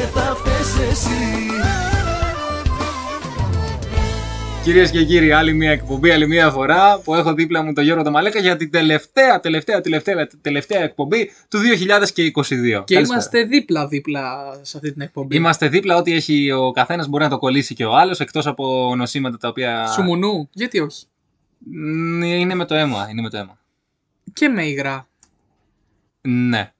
και θα φταίς εσύ Κυρίες και κύριοι, άλλη μια εκπομπή, άλλη μια φορά που έχω δίπλα μου τον Γιώργο το Μαλέκα για την τελευταία, τελευταία, τελευταία, τελευταία εκπομπή του 2022. Και Καλησπέρα. είμαστε δίπλα-δίπλα σε αυτή την εκπομπή. Είμαστε δίπλα, ό,τι έχει ο καθένας μπορεί να το κολλήσει και ο άλλος, εκτός από νοσήματα τα οποία. Σουμουνού, γιατί όχι; Μ, Είναι με το αίμα. Είναι με το αίμα. Και με υγρά. Ναι.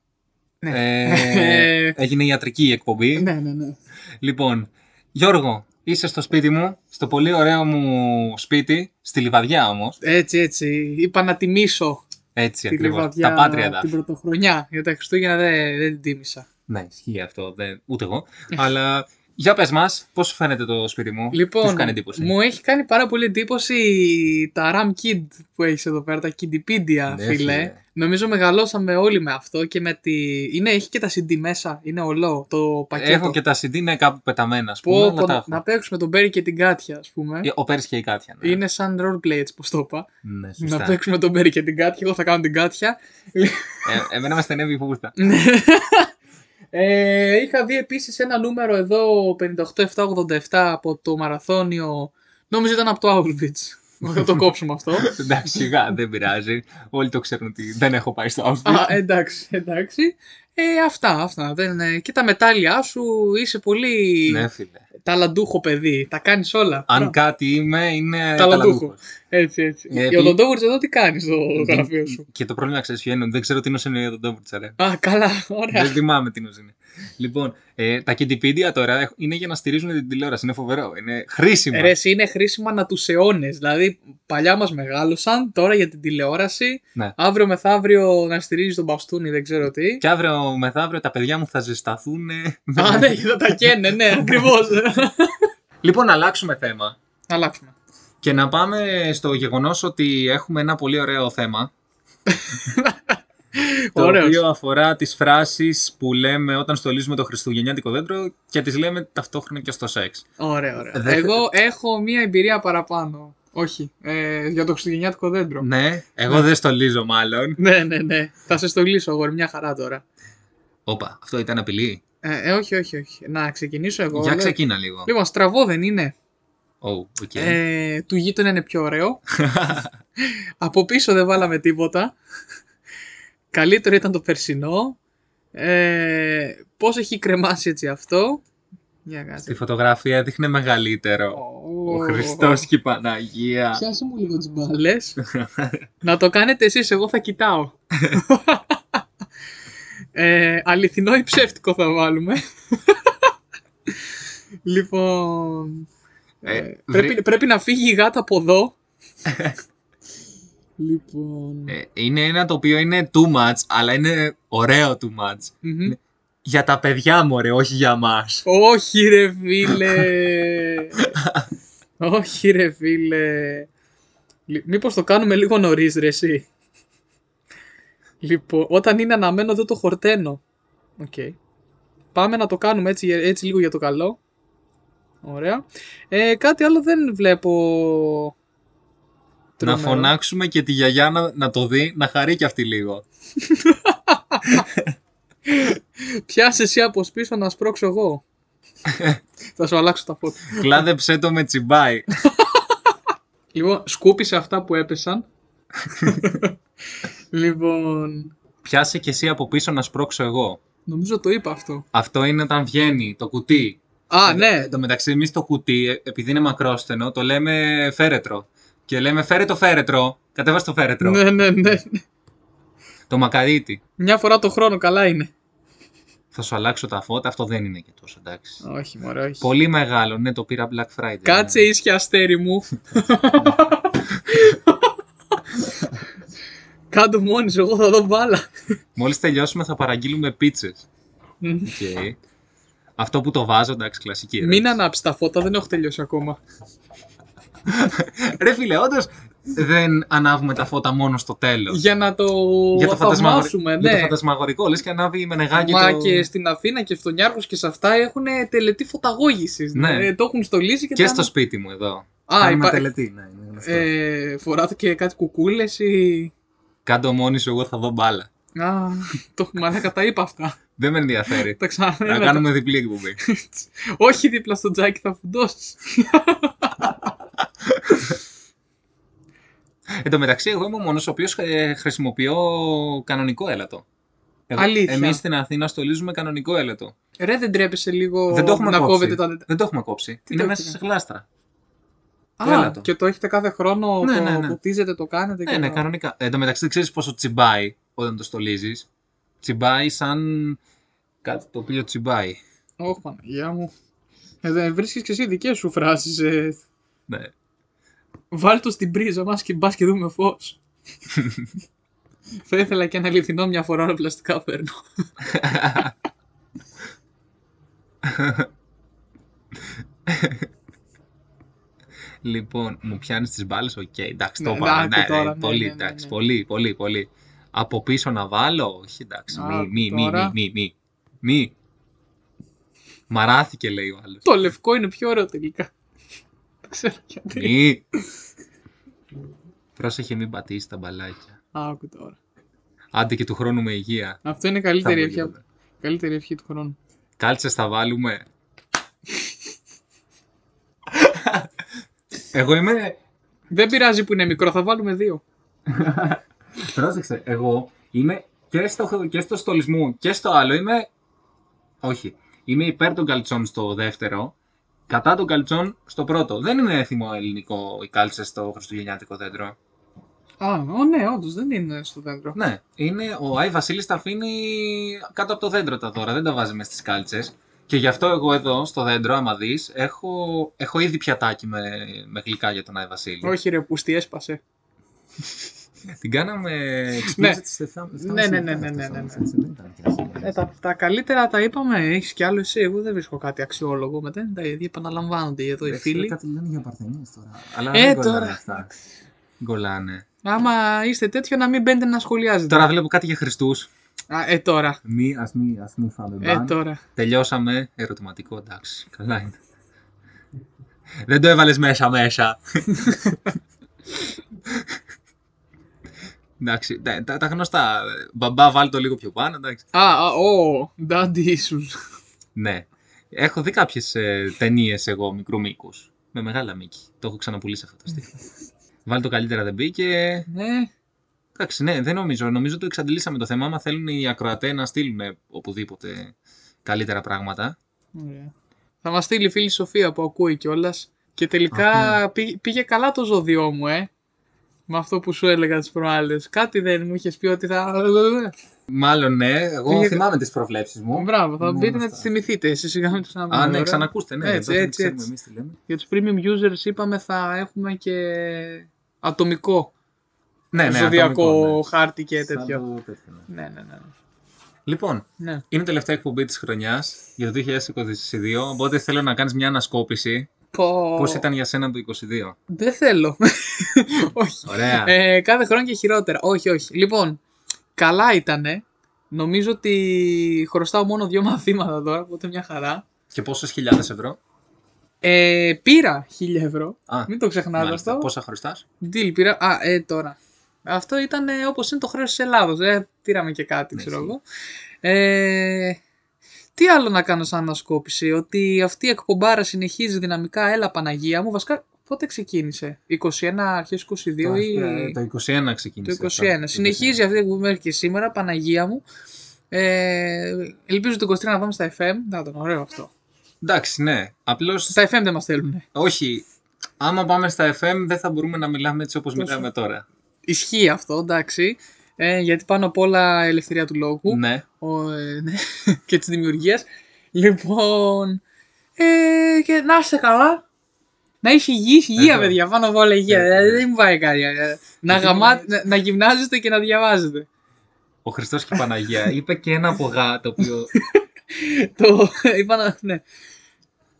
Ναι. Ε, έγινε ιατρική η εκπομπή. ναι, ναι, ναι. Λοιπόν, Γιώργο, είσαι στο σπίτι μου, στο πολύ ωραίο μου σπίτι, στη Λιβαδιά όμως. Έτσι, έτσι. Είπα να τιμήσω Έτσι τη ακριβώς. Λιβαδιά Τα πάτρια εδάφη. την πρωτοχρονιά. Για τα Χριστούγεννα δεν, δεν την τίμησα. Ναι, ισχύει αυτό. Δεν, ούτε εγώ. Αλλά για πες μας, πώς σου φαίνεται το σπίτι μου; Τι Λοιπόν, σου κάνει εντύπωση; μου έχει κάνει πάρα πολύ εντύπωση τα RAM Kid που έχεις εδώ πέρα, τα Kidipedia, Ναι, φίλε. φίλε. Νομίζω μεγαλώσαμε όλοι με αυτό και με τη. Είναι, έχει και τα CD μέσα, είναι ολό το πακέτο. Έχω και τα CD είναι κάπου πεταμένα, ας πούμε. Πω, αλλά πω, τα να, έχω. να παίξουμε τον Μπέρι και την Κάτια, ας πούμε. Ε, Ο Πέρι και η Κάτια. Ναι, Είναι σαν roleplay, έτσι πώ το είπα. ναι σωστά. Να παίξουμε τον Μπέρι και την Κάτια, εγώ θα κάνω την Κάτια. Ε, εμένα με στενεύει η φούστα. Ναι. ε, είχα δει επίσης ένα νούμερο εδώ 58787 από το μαραθώνιο Νόμιζα ήταν από το Auschwitz Θα το κόψουμε αυτό Εντάξει, σιγά, δεν πειράζει. Όλοι το ξέρουν ότι δεν έχω πάει στο Auschwitz. Α, εντάξει, εντάξει ε, αυτά, αυτά. Δεν, ε, και τα μετάλλια σου είσαι πολύ Ναι, φίλε. ταλαντούχο παιδί. Τα κάνεις όλα. Αν Μπράβο. κάτι είμαι, είναι Ταλαντούχο. ταλαντούχος. Έτσι, έτσι. Ε, Για επί- τον Ντόβουρτς εδώ τι κάνεις στο γραφείο σου; Και το πρόβλημα ξέρεις ποιο είναι, ότι δεν ξέρω τι είναι ο Σενιό τον Ντόμπουρτσα, ρε. Α, καλά, ωραία. Δεν θυμάμαι τι είναι. Λοιπόν, ε, τα Wikipedia τώρα έχ- είναι για να στηρίζουν την τηλεόραση. Είναι φοβερό. Είναι χρήσιμο. Ε, Ρε, εσύ είναι χρήσιμα να τους αιώνες. Δηλαδή, παλιά μας μεγάλωσαν, τώρα για την τηλεόραση. Ναι. Αύριο μεθαύριο να στηρίζεις τον μπαστούνι, δεν ξέρω τι. Και αύριο μεθαύριο τα παιδιά μου θα ζεσταθούν. Α, ναι, θα τα καίνε, ναι, ακριβώς. λοιπόν, να αλλάξουμε θέμα. Να αλλάξουμε. Και να πάμε στο γεγονός ότι έχουμε ένα πολύ ωραίο θέμα. το Ωραίος. οποίο αφορά τις φράσεις που λέμε όταν στολίζουμε το χριστουγεννιάτικο δέντρο και τις λέμε ταυτόχρονα και στο σεξ. Ωραία, ωραία. Δέχεται- Εγώ έχω μία εμπειρία παραπάνω. Όχι, ε, για το χριστουγεννιάτικο δέντρο. Ναι, εγώ δεν στολίζω μάλλον. Ναι, ναι, ναι. Θα σε στολίσω εγώ, μια χαρά τώρα. Όπα, αυτό ήταν απειλή. Ε, ε, όχι, όχι, όχι. Να ξεκινήσω εγώ. Για λέω. ξεκίνα λίγο. Λοιπόν, στραβό δεν είναι. Oh, okay. Ε, του γείτονα είναι πιο ωραίο. Από πίσω δεν βάλαμε τίποτα. Καλύτερο ήταν το περσινό. Ε, πώς έχει κρεμάσει έτσι αυτό. Για κάτσε. Στη φωτογραφία έδειχνε μεγαλύτερο. Ο Χριστός και η Παναγία. Πιάσε μου λίγο τις μπάλες. Να το κάνετε εσείς, εγώ θα κοιτάω. ε, αληθινό ή ψεύτικο θα βάλουμε. λοιπόν... Ε, ε, πρέπει, βρε- πρέπει να φύγει η γάτα από εδώ. λοιπόν... Ε, είναι ένα το οποίο είναι too much, αλλά είναι ωραίο too much. μμμ. Για τα παιδιά μου, ρε, όχι για μας. Όχι ρε φίλε. Όχι ρε φίλε. Λι- Μήπως το κάνουμε λίγο νωρίς ρε εσύ; Λοιπόν, όταν είναι αναμμένο δεν το χορταίνω. Οκ. Πάμε να το κάνουμε έτσι, έτσι λίγο για το καλό. Ωραία. Ε, κάτι άλλο δεν βλέπω. Να τρομερό. φωνάξουμε και τη γιαγιά να, να το δει, να χαρεί κι αυτή λίγο. Πιάσε εσύ από πίσω να σπρώξω εγώ. Θα σου αλλάξω τα φώτα. Κλάδεψέ το με τσιμπάει. Λοιπόν, σκούπισε αυτά που έπεσαν. λοιπόν, Πιάσε κι εσύ από πίσω να σπρώξω εγώ. νομίζω το είπα αυτό. Αυτό είναι όταν βγαίνει το κουτί. Α, ναι. Εν τω μεταξύ, εμείς το κουτί, ε, επειδή είναι μακρόστενο, το λέμε φέρετρο. Και λέμε φέρε το φέρετρο. Κατέβα το φέρετρο. Ναι, ναι, ναι. Το μακαρίτι. Μια φορά το χρόνο καλά είναι. Θα σου αλλάξω τα φώτα, αυτό δεν είναι και τόσο εντάξει. Όχι, μωρέ, όχι. Πολύ μεγάλο, ναι, το πήρα Black Friday. Κάτσε ίσια αστέρι μου. Κάντο μόνοι σου, εγώ θα δω μπάλα. Μόλις τελειώσουμε θα παραγγείλουμε πίτσες. Okay. Αυτό που το βάζω, εντάξει, κλασική. ερώτηση. Μην ανάψεις τα φώτα, δεν έχω τελειώσει ακόμα. Ρε φίλε, όντως δεν ανάβουμε τα φώτα μόνο στο τέλος. Για να το, Για το, φαντασμαγορι... θαυμάσουμε, για το ναι. φαντασμαγορικό, λες και ανάβει με νεγάκι Μα το... και στην Αθήνα και στον Ιάρχος και σε αυτά έχουν τελετή φωταγώγησης. Ναι. το έχουν στολίσει και, Και τα- στο σπίτι μου εδώ. Α, Κάνουμε υπά- τελετή, ναι, είναι γνωστό. Ε, φοράτε και κάτι κουκούλες ή... Κάντο μόνοι σου, εγώ θα δω μπάλα. Α, το μαλάκα τα είπα αυτά. Δεν με ενδιαφέρει. Τα ξαναλέω. Να κάνουμε διπλή εκπομπή. Όχι δίπλα στο τζάκι θα φουντώσεις. Εν τω μεταξύ, εγώ είμαι ο μόνος ο οποίος χρησιμοποιώ κανονικό έλατο. Εδώ, Αλήθεια. Εμείς στην Αθήνα στολίζουμε κανονικό έλατο. Ρε δεν τρέπεσαι λίγο Δεν το έχουμε να κόψει. κόβετε τα δετά. Δεν το έχουμε κόψει. Τι είναι το μέσα έχετε σε γλάστρα. το Α, έλατο. και το έχετε κάθε χρόνο, Ναι, το ναι, ναι. ποτίζετε, το κάνετε. Ναι, και ναι, το... κανονικά. Εν τω μεταξύ, δεν ξέρεις πόσο τσιμπάει όταν το στολίζεις. Τσιμπάει σαν κάτι το οποίο τσιμπάει. Όχι, Παναγία μου. Ε, δεν βρίσκεις και εσύ δικές σου φράσεις. Ε. Ναι. Βάλ' το στην πρίζα μας και μπας και δούμε φως. Θα ήθελα και ένα αληθινό μια φορά όλα πλαστικά παίρνω. Λοιπόν, μου πιάνεις τις μπάλες, οκ. εντάξει, Ναι, το είπαμε. εντάξει, Ναι, ναι, τώρα, ναι, πολύ, ναι, ναι, εντάξει, ναι. πολύ, πολύ, πολύ. Από πίσω να βάλω, όχι, εντάξει, Α, μη, μη, μη, τώρα. μη, μη, μη, μη. Μαράθηκε, λέει ο άλλος. Το λευκό είναι πιο ωραίο τελικά. Δεν ξέρω γιατί. Μη. Πρόσεχε μην πατήσει τα μπαλάκια. Άκου τώρα. Άντε και του χρόνου με υγεία. Αυτό είναι η καλύτερη Θα ευχή, μου καλύτερη ευχή του χρόνου. Κάλτσες θα βάλουμε. Εγώ είμαι Δεν πειράζει που είναι μικρό, θα βάλουμε δύο. Πρόσεξε, εγώ είμαι και στο, και στο στολισμό και στο άλλο είμαι. Όχι. Είμαι υπέρ των καλτσών στο δεύτερο, κατά των καλτσών στο πρώτο. Δεν είναι έθιμο ελληνικό οι κάλτσε στο χριστουγεννιάτικο δέντρο. Α, ο, ναι, όντως δεν είναι στο δέντρο. Ναι, είναι, ο Άι Βασίλης τα αφήνει κάτω από το δέντρο τα δώρα, δεν τα βάζει μες στις κάλτσες. Και γι' αυτό εγώ εδώ στο δέντρο, άμα δεις, έχω, έχω ήδη πιατάκι με, με γλυκά για τον Άι Βασίλη. Όχι ρε, πούστη έσπασε. Την κάναμε Ναι. explicit στις εφτά- εφτά Ναι, ναι, λεπτά ναι, ναι, αυτές ναι, ναι. όμως, έτσι, δεν ήταν και assez Ε, τα, τα καλύτερα τα είπαμε, έχεις κι άλλο εσύ; Εγώ δεν βρίσκω κάτι αξιόλογο. Μετά είναι τα ίδια, επαναλαμβάνονται εδώ οι Εντάξει, φίλοι. Κάτι λένε για παρθενίες τώρα. Αλλά Ε, δεν κολλάνε τώρα. αυτά. Γκολάνε. Άμα είστε τέτοιο, να μην μπαίνετε να σχολιάζετε. Τώρα βλέπω κάτι για Χριστούς. Α, ε, τώρα. Μη, ας μη, ας μη φάμε Ε, μπαν. τώρα. Τελειώσαμε. Ερωτηματικό, εντάξει. Καλά είναι. Δεν το έβαλες μέσα μέσα. εντάξει, τα, τα, τα γνωστά. Μπαμπά, βάλ το λίγο πιο πάνω, εντάξει. Α, α, ο, daddy issues. Ναι. Έχω δει κάποιες ε, ταινίες εγώ μικρού μήκους. Με μεγάλα μήκη. Το έχω ξαναπουλήσει αυτό το στίχο. Βάλ το καλύτερα δεν μπήκε. Ναι, Εντάξει, ναι, δεν νομίζω. Νομίζω το εξαντλήσαμε το θέμα. Άμα θέλουν οι ακροατέ να στείλουν οπουδήποτε καλύτερα πράγματα. ωραία. Θα μας στείλει η φίλη Σοφία που ακούει κιόλας. Και τελικά Αχ, ναι. πήγε, πήγε καλά το ζώδιό μου, ε. Με αυτό που σου έλεγα τις προάλλες. Κάτι δεν μου είχες πει ότι θα. Μάλλον ναι, εγώ Πήγε- θυμάμαι τις προβλέψεις μου. Μπράβο, θα Μου μπείτε να αυτά. τις θυμηθείτε. Εσείς σιγά μην τους Α, ναι, ξανακούστε, ναι. Έτσι, εδώ δεν έτσι, ξέρουμε έτσι. εμείς τι λέμε. Για τους premium users είπαμε θα έχουμε και ατομικό Ναι, ναι, ζωδιακό ατομικό, ναι. χάρτη και Σαν τέτοιο. το τέτοιο, ναι. Ναι, ναι, ναι. Λοιπόν, ναι. είναι η τελευταία εκπομπή της χρονιάς για το 2022. Οπότε θέλω να κάνεις μια ανασκόπηση. Πω... Πώς ήταν για σένα το 2022. Δεν θέλω. όχι. Ωραία. Ε, κάθε χρόνο και χειρότερα. Όχι, όχι. Λοιπόν, καλά ήτανε. Νομίζω ότι χρωστάω μόνο δύο μαθήματα τώρα, οπότε μια χαρά. Και πόσες χιλιάδες ευρώ; Ε, πήρα 1000 ευρώ. Α, Μην το ξεχνάτε μάλιστα. αυτό. Πόσα χρωστάς; Deal πήρα. Α, ε, τώρα. Αυτό ήταν ε, όπως είναι το χρέος της Ελλάδος. Ε, πήραμε και κάτι, Ναι, ξέρω ισχύει. εγώ. Ε, τι άλλο να κάνω σαν ανασκόπηση. Ότι αυτή η εκπομπάρα συνεχίζει δυναμικά. Έλα Παναγία μου. Βασικά, πότε ξεκίνησε. 21, αρχές 22 ή... ε, Το 21 Το ξεκίνησε. 21. αυτό. Συνεχίζει αυτή που μέχρι και σήμερα, Παναγία μου. Ε, ελπίζω το 23 να πάμε στα FM. Να τον ωραίο αυτό. Εντάξει, ναι. Απλώ. Στα FM δεν μας θέλουν. Όχι. Άμα πάμε στα FM δεν θα μπορούμε να μιλάμε έτσι όπως Τόσο. μιλάμε τώρα. Ισχύει αυτό, εντάξει. Ε, γιατί πάνω απ' όλα ελευθερία του λόγου. Ναι. Ο, ε, ναι, και της δημιουργίας. Λοιπόν, ε, και να είστε καλά. Να είσαι υγιής, υγεία Εδώ. παιδιά, πάνω απ' όλα υγεία. Ε, Δηλαδή ε. δεν μου πάει κάτι. ε, Να, Γιατί γαμά, είναι να, να γυμνάζεστε και να διαβάζετε. Ο Χριστός και η Παναγία είπε και ένα από γά το οποίο το, είπα να, ναι.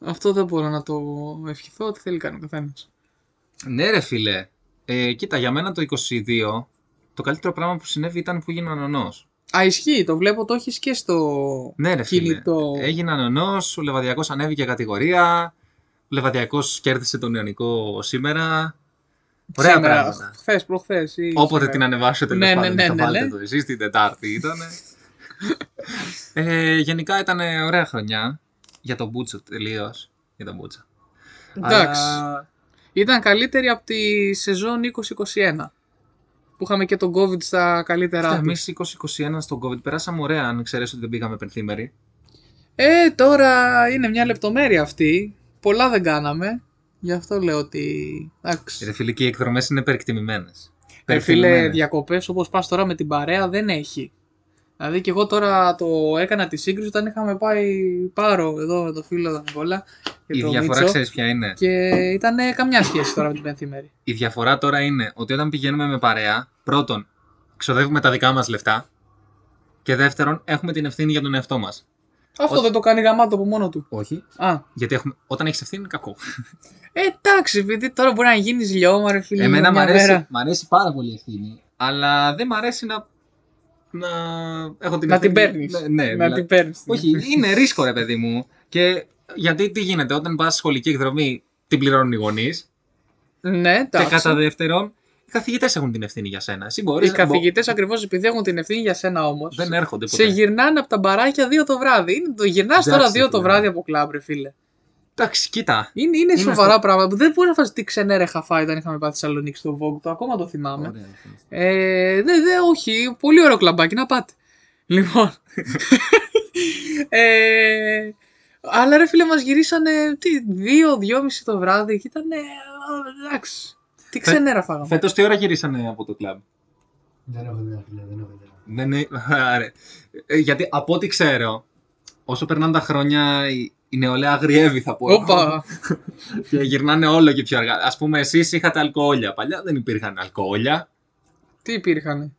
Αυτό δεν μπορώ να το ευχηθώ, ό,τι θέλει κάνει ο καθένας. Ναι, ρε φίλε. Ε, κοίτα, για μένα το 22 το καλύτερο πράγμα που συνέβη ήταν που έγινε νονό. Α, ισχύει, το βλέπω, το έχεις και στο Ναι, ρε φίλε. κινητό. Έγινε νονό, ο Λεβαδιακός ανέβηκε κατηγορία. Ο Λεβαδιακός κέρδισε τον Ιωνικό σήμερα. Ωραία σήμερα, πράγματα. Χθες, προχθές ή Όποτε σήμερα. την ανεβάσετε, Ναι, τέλος ναι, πάντων, ναι, θα ναι, βάλετε ναι. το εσείς την Τετάρτη ήταν. ε, γενικά ήταν ωραία χρονιά για τον Μπούτσο τελείως. Για τον Μπούτσο. Εντάξει. Αλλά Ήταν καλύτερη από τη σεζόν 2021. Που είχαμε και τον COVID στα καλύτερά τους. εμείς 2021 στον COVID περάσαμε ωραία, αν ξέρεις ότι δεν πήγαμε πενθήμερη. Ε, τώρα είναι μια λεπτομέρεια αυτή. Πολλά δεν κάναμε. Γι' αυτό λέω ότι. Εντάξει. Ρε φίλοι, και οι εκδρομές είναι περιεκτιμημένε. Ε, φίλε, διακοπές όπως πας τώρα με την παρέα δεν έχει. Δηλαδή και εγώ τώρα το έκανα τη σύγκριση όταν είχαμε πάει πάρο εδώ με το φίλο τον Νικόλα και Η το διαφορά Μίτσο, ξέρεις ποια είναι; και ήταν καμιά σχέση τώρα με την πενθήμερη. Η διαφορά τώρα είναι ότι όταν πηγαίνουμε με παρέα, πρώτον, ξοδεύουμε τα δικά μας λεφτά. Και δεύτερον, έχουμε την ευθύνη για τον εαυτό μας. Αυτό Όχι. δεν το κάνει γαμάτο από μόνο του. Όχι. Α, Γιατί έχουμε... όταν έχεις ευθύνη είναι κακό. ε, εντάξει, επειδή τώρα μπορεί να γίνεις λιώμα, ρε φίλε. Εμένα μ' μια αρέσει, μέρα. μ' αρέσει πάρα πολύ η ευθύνη. Αλλά δεν μ' αρέσει να. Να έχω την Να την ευθύνη. παίρνεις. Ναι, ναι, να δηλαδή- την παίρνεις. Όχι, είναι ρίσκο ρε παιδί μου. Και γιατί τι γίνεται, όταν πας σχολική εκδρομή την πληρώνουν οι γονείς. Ναι, Και εντάξει. κατά δεύτερον, οι καθηγητές έχουν την ευθύνη για σένα. Εσύ Οι μπορείς, καθηγητές ακριβώς επειδή έχουν την ευθύνη για σένα όμως. Δεν έρχονται ποτέ. Σε γυρνάνε από τα μπαράκια δύο το βράδυ. Είναι, το γυρνάς Εντάξει, τώρα δύο το φίλε. βράδυ από κλαμπ, ρε φίλε. Εντάξει, κοίτα. Είναι, είναι, Είμαστε- σοβαρά πράγματα. Δεν μπορεί να φας τι ξενέρα είχα φάει όταν είχαμε πάει στη Θεσσαλονίκη στο Vogue. Το ακόμα το θυμάμαι. Ωραία, Ε, δε, δε, όχι. Πολύ ωραίο κλαμπάκι να πάτε. Λοιπόν. ε, αλλά ρε φίλε μας γυρίσανε τι, δύο, δυόμιση το βράδυ και ήταν εντάξει. Τι ξενέρα φάγαμε. Φέτος τι ώρα γυρίσανε από το κλαμπ; Δεν έχω ιδέα, φίλε, δεν έχω ιδέα. Δεν είναι... Άρε. Ε, Γιατί από ό,τι ξέρω, όσο περνάνε τα χρόνια, η, η νεολαία αγριεύει, θα πω. Όπα. και γυρνάνε όλο και πιο αργά. Α πούμε, εσείς είχατε αλκοόλια. Παλιά δεν υπήρχαν αλκοόλια. τι υπήρχαν.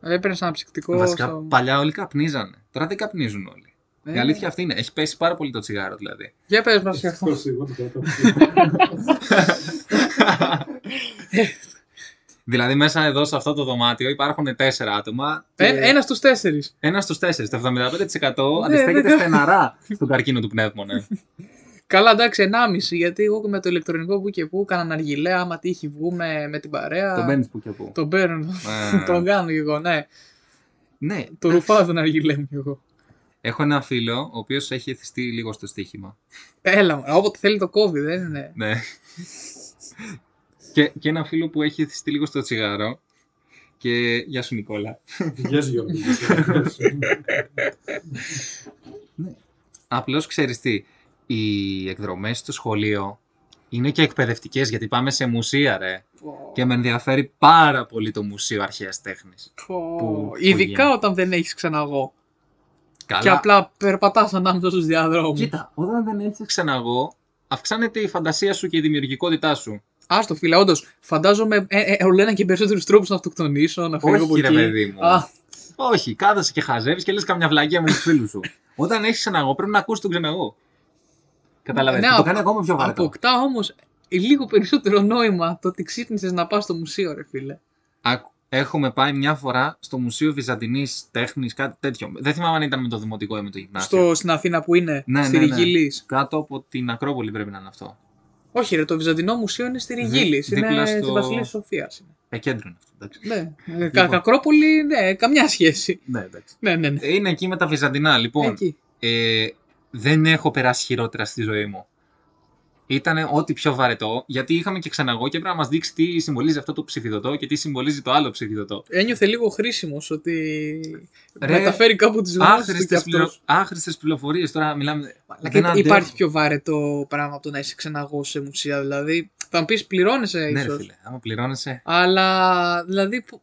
Έπαιρνες ένα ψυκτικό. Βασικά, στο- παλιά όλοι καπνίζανε. Τώρα δεν καπνίζουν όλοι. Ε, Η αλήθεια αυτή είναι. Έχει πέσει πάρα πολύ το τσιγάρο δηλαδή. Για πες μας για αυτό. Ευτυχώς εγώ το κατάλαβα. Δηλαδή, μέσα εδώ σε αυτό το δωμάτιο υπάρχουν τέσσερα άτομα. Και Ε, ένας στους τέσσερις. ένας στους τέσσερις. Το 75% Ναι, αντιστέκεται δεν- στεναρά στον καρκίνο του πνεύμονα. Καλά, εντάξει, 1,5 γιατί εγώ με το ηλεκτρονικό που και που έκανα αργιλέ, άμα τύχει βγούμε με την παρέα. το μπαίνεις που και που. Τον παίρνω. Ε, τον κάνω κι εγώ, ναι. ναι, Το ρουφάω τον αργιλέ μου κι εγώ. έχω ένα φίλο ο οποίος έχει εθιστεί λίγο στο στοίχημα. Έλα, μωρέ, όποτε θέλει το COVID, δεν είναι. Ναι. Και, και ένα φίλο που έχει εθιστεί λίγο στο τσιγάρο. Και γεια σου Νικόλα. Γεια σου Γιώργο. Απλώς ξέρεις τι, οι εκδρομές στο σχολείο είναι και εκπαιδευτικές γιατί πάμε σε μουσεία ρε. Και με ενδιαφέρει πάρα πολύ το Μουσείο Αρχαίας Τέχνης. Πω. που- που Ειδικά γίνεται. όταν δεν έχεις ξαναγώ. Καλά. Και απλά περπατάς ανάμεσα στους διαδρόμους. Κοίτα, όταν δεν έχεις ξαναγώ, αυξάνεται η φαντασία σου και η δημιουργικότητά σου. Άστο φίλε, όντως, φαντάζομαι ε, ε, όλο ένα και περισσότερους τρόπους να αυτοκτονήσω, να φύγω από Όχι ρε εκεί. παιδί μου. Α, Όχι, κάθεσαι και χαζεύεις και λες καμιά βλαγία με τους φίλους σου. όταν έχεις ξαναγώ πρέπει να ακούσεις τον ξεναγώ. Καταλαβαίνεις. Ναι, το απο- κάνει ακόμα πιο βαρετό. αποκτά όμως λίγο περισσότερο νόημα το ότι ξύπνησες να πας στο μουσείο, ρε φίλε. Άκου, Έχουμε πάει μια φορά στο Μουσείο Βυζαντινής Τέχνης, κάτι τέτοιο. Δεν θυμάμαι αν ήταν με το δημοτικό ή με το γυμνάσιο. Στο, στην Αθήνα που είναι, Ναι, στη ναι, ναι. Ριγιλής. Κάτω από την Ακρόπολη πρέπει να είναι αυτό. Όχι, ρε, το Βυζαντινό Μουσείο είναι στη Ριγίλη. δίπλα Είναι στο- στη Βασιλείας τη Σοφίας. Ε, κέντρο είναι αυτό. Εντάξει. Ναι. Κα- Κακρόπολη, ναι, καμιά σχέση. Ναι, εντάξει. Ναι, ναι, ναι. Ε, Είναι εκεί με τα Βυζαντινά. Λοιπόν, Εκεί. ε, δεν έχω περάσει χειρότερα στη ζωή μου. Ήταν ό,τι πιο βαρετό, γιατί είχαμε και ξαναγώ και πρέπει να μας δείξει τι συμβολίζει αυτό το ψηφιδωτό και τι συμβολίζει το άλλο ψηφιδωτό. Ένιωθε λίγο χρήσιμος ότι Ρε, μεταφέρει κάπου τις γνώσεις του κι Άχρηστες αυτός. πληροφορίες. Τώρα μιλάμε. δεν αντέχω. Υπάρχει πιο βαρετό πράγμα από το να είσαι ξεναγό σε μουσεία. Δηλαδή, θα μου πεις πληρώνεσαι Ναι, ρε ίσως. φίλε, άμα πληρώνεσαι. αλλά δηλαδή. που-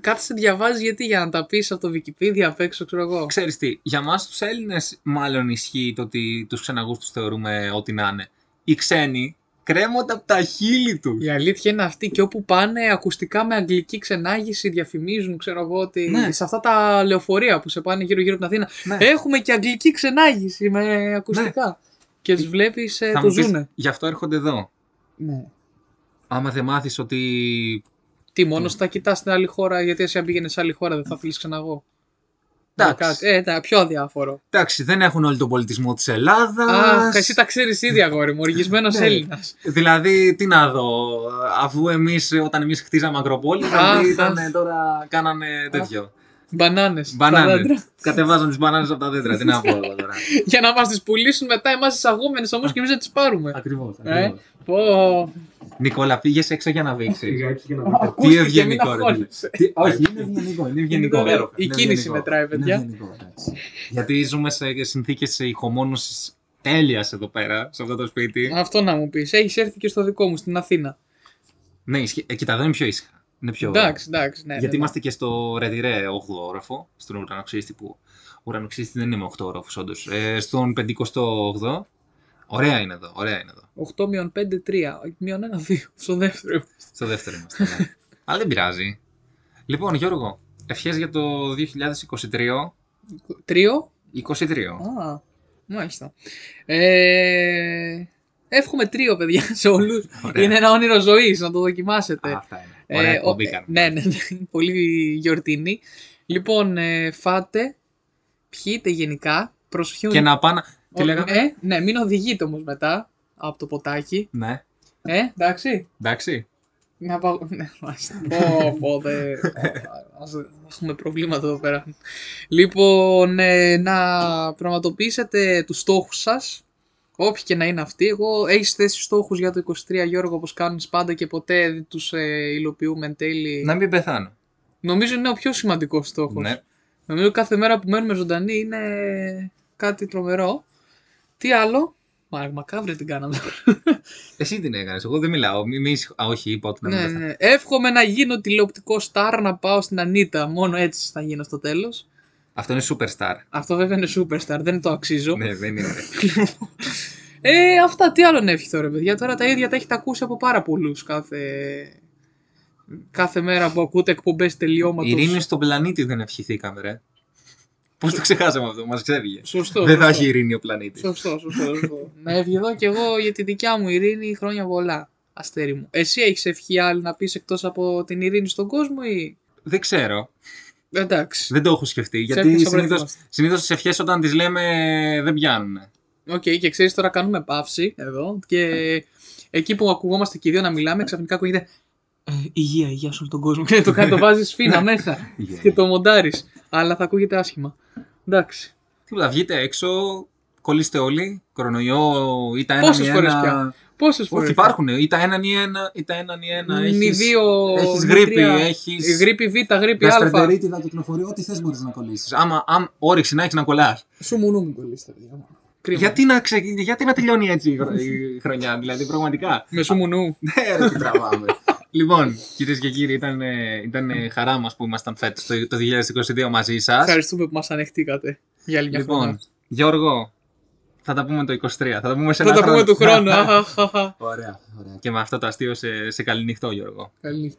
Κάθεσαι διαβάζεις γιατί για να τα πεις από το Wikipedia απ' έξω, ξέρω εγώ. Ξέρεις τι, για μας τους Έλληνες μάλλον ισχύει το ότι τους ξεναγούς τους θεωρούμε ό,τι να είναι. Οι ξένοι κρέμονται από τα χείλη τους. Η αλήθεια είναι αυτή και όπου πάνε ακουστικά με αγγλική ξενάγηση διαφημίζουν, ξέρω εγώ, ότι Ναι. σε αυτά τα λεωφορεία που σε πάνε γύρω-γύρω από την Αθήνα Ναι. έχουμε και αγγλική ξενάγηση με ακουστικά. Και τους βλέπεις, ε, Θα το μου πεις, ζουνε. Γι' αυτό έρχονται εδώ. Ναι. Άμα δεν μάθεις ότι... Τι, μόνος θα κοιτάς στην άλλη χώρα, γιατί εσύ αν πήγαινες σε άλλη χώρα δεν θα θέλεις ξαναγώ. Εντάξει. Κάτι. Ε, τα πιο αδιάφορο. Εντάξει, δεν έχουν όλο τον πολιτισμό της Ελλάδας. Αχ, εσύ τα ξέρεις ήδη, αγόρι μου. Οργισμένος Ναι. Έλληνας. Δηλαδή, τι να δω, αφού εμείς όταν εμείς χτίζαμε Ακροπόλη, Αχ, αυτοί ήταν αχ. τώρα, κάνανε τέτοιο. Μπανάνες. Μπανάνες. Κατεβάζαν τις μπανάνες από τα δέντρα. Τι να πω εγώ τώρα. Για να μας τις πουλήσουν μετά εμάς τις αγόμενε όμως και εμείς να τις πάρουμε. Ακριβώς. Ε, πω. Νικόλα, πήγε έξω για να βήξει. Πήγα έξω και να δείτε. Ακούστηκε, ευγενικό, μην ρε φίλε. αγχώνεσαι. Τι- Όχι, είναι ευγενικό. Είναι ευγενικό. Είναι Είναι η κίνηση ευγενικό. μετράει, παιδιά. Είναι ευγενικό, εντάξει. Γιατί ζούμε σε συνθήκες ηχομόνωσης τέλειας εδώ πέρα, σε αυτό το σπίτι. Αυτό να μου πεις. Έχεις έρθει και στο δικό μου στην Αθήνα. Ναι, ισχύει. Ε, κοίτα, εδώ είναι πιο ήσυχα. Είναι πιο... Εντάξει, εντάξει. Ναι, Γιατί ναι, είμαστε και στο Ρετυρέ 8ο όροφο, στον ουρανοξύστη που. Ουρανοξύστη δεν είμαι 8 όροφος, όντως. Ε, στον 58ο. Ωραία είναι εδώ, ωραία είναι εδώ. 8 μείον 5, 3. Μείον 1, 2. Στο δεύτερο. Στο δεύτερο είμαστε. ναι. Αλλά δεν πειράζει. Λοιπόν, Γιώργο, ευχές για το 2023. Τρίο. 23. Α, μάλιστα. Ε, εύχομαι τρίο, παιδιά, σε όλους. Ωραία. Είναι ένα όνειρο ζωής, να το δοκιμάσετε. Α, Αυτά είναι. Ωραία Ε, εκπομπή ο- κάνουμε. Ναι, ναι, ναι. Πολύ γιορτινή. Λοιπόν, ε, φάτε, πιείτε γενικά. Προσοχή. Και να πάνε. Τι Ο- λέγαμε; Ε, ναι, μην οδηγείτε όμως μετά από το ποτάκι. Ναι, Ε, εντάξει. εντάξει. Να πάω. Ναι, μάλιστα. Πω, πω, δε. Ας- Έχουμε προβλήματα εδώ πέρα. Λοιπόν, ε, να πραγματοποιήσετε τους στόχους σας. Όποιοι και να είναι αυτοί. Εγώ έχεις θέσει στόχους για το 23 Γιώργο όπως κάνεις πάντα και ποτέ δεν τους ε, υλοποιούμε εν τέλει. Να μην πεθάνω. Νομίζω είναι ο πιο σημαντικός στόχος. Ναι. Νομίζω κάθε μέρα που μένουμε ζωντανοί είναι κάτι τρομερό. Τι άλλο; Μα, μακάβρε την κάναμε. Εσύ την έκανες. Εγώ δεν μιλάω. Μη, μη ήσυχο- Α, όχι, είπα ότι να μην ναι, πεθάνω. ναι. Εύχομαι να γίνω τηλεοπτικό στάρ να πάω στην Ανίτα. Μόνο έτσι θα γίνω στο τέλος. Αυτό είναι superstar. Αυτό βέβαια είναι superstar, δεν το αξίζω. ναι, δεν είναι. Ε, αυτά τι άλλο να ευχηθώ ρε παιδιά. Τώρα τα ίδια τα έχετε ακούσει από πάρα πολλούς κάθε, κάθε μέρα που ακούτε εκπομπές τελειώματος. Ειρήνη στον πλανήτη δεν ευχηθήκαμε, ρε. Πώς το ξεχάσαμε αυτό, μας ξέφυγε. Σωστό. Δεν θα σωστό. έχει ειρήνη ο πλανήτης. Σωστό, σωστό. σωστό. να ευχηθώ κι εγώ για τη δικιά μου ειρήνη χρόνια πολλά. Αστέρι μου. Εσύ έχεις ευχή άλλη να πεις εκτός από την ειρήνη στον κόσμο ή... Δεν ξέρω. Εντάξει. Δεν το έχω σκεφτεί. Γιατί έπιασα συνήθω προετοιμάστη. συνήθως τις ευχές όταν τις λέμε δεν πιάνουν. Οκ, και ξέρεις τώρα κάνουμε παύση εδώ και εκεί που ακουγόμαστε και οι δύο να μιλάμε, ξαφνικά ακούγεται ε, υγεία, υγεία σε όλο τον κόσμο. Και το, κάνει, το βάζεις σφίνα μέσα Υγεία, και το μοντάρεις. Αλλά θα ακούγεται άσχημα. Εντάξει. Τίποτα, βγείτε έξω, κολλήστε όλοι. Κορονοϊό ή τα έναν Πόσες ή φορές ένα. πια; Πόσες φορές. Όχι, υπάρχουν ή τα έναν ή ένα. Ή τα έναν ή ένα. Μη Έχεις- δύο. έχεις μη γρήπη, τρία. έχεις- Γρήπη Β, γρήπη Α. Γαστρεντερίτιδα κυκλοφορεί, ό,τι θες μπορείς να κολλήσεις. Άμα, άμα όρεξη να έχεις να κολλάς. Σου μου νου μην κολλήσετε, παιδιά μου. Κρίμα. Γιατί να, ξε... γιατί να τελειώνει έτσι η χρο- η χρονιά, δηλαδή πραγματικά; Με σου μου νου. Ναι, ρε, τι τραβάμε. λοιπόν, κυρίες και κύριοι, ήταν, ε, ήταν ε, χαρά μας που ήμασταν φέτος το, το 2022 μαζί σας. Ευχαριστούμε που μας ανεχτήκατε για άλλη μια Λοιπόν, χρονιά. Γιώργο, θα τα πούμε το 23. Θα τα πούμε σε Θα ένα τα πούμε χρόνο. του χρόνου. Αχαχαχα. Ωραία, ωραία. Και με αυτό το αστείο σε, σε καλή νυχτό, Γιώργο. Καλή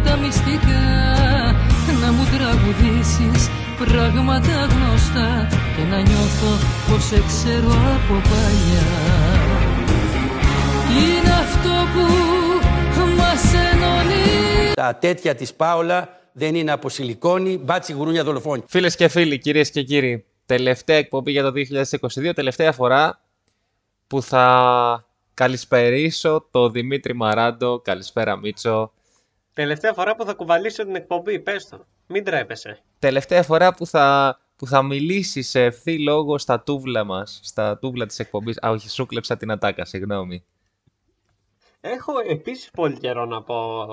Αιγαίου τα μυστικά Να μου τραγουδήσεις πράγματα γνωστά Και να νιώθω πως σε ξέρω από παλιά Είναι αυτό που μας ενώνει Τα τέτοια της Πάολα δεν είναι από σιλικόνη, μπάτσι γουρούνια δολοφόνη. Φίλες και φίλοι, κυρίες και κύριοι, τελευταία εκπομπή για το 2022, τελευταία φορά που θα καλησπερίσω το Δημήτρη Μαράντο. Καλησπέρα Μίτσο. Τελευταία φορά που θα κουβαλήσω την εκπομπή, πες το. Μην τρέπεσαι. Τελευταία φορά που θα, που θα μιλήσεις σε ευθύ λόγο στα τούβλα μας, στα τούβλα της εκπομπής. Α, όχι, σου κλέψα την ατάκα, συγγνώμη. Έχω επίσης πολύ καιρό να, πω,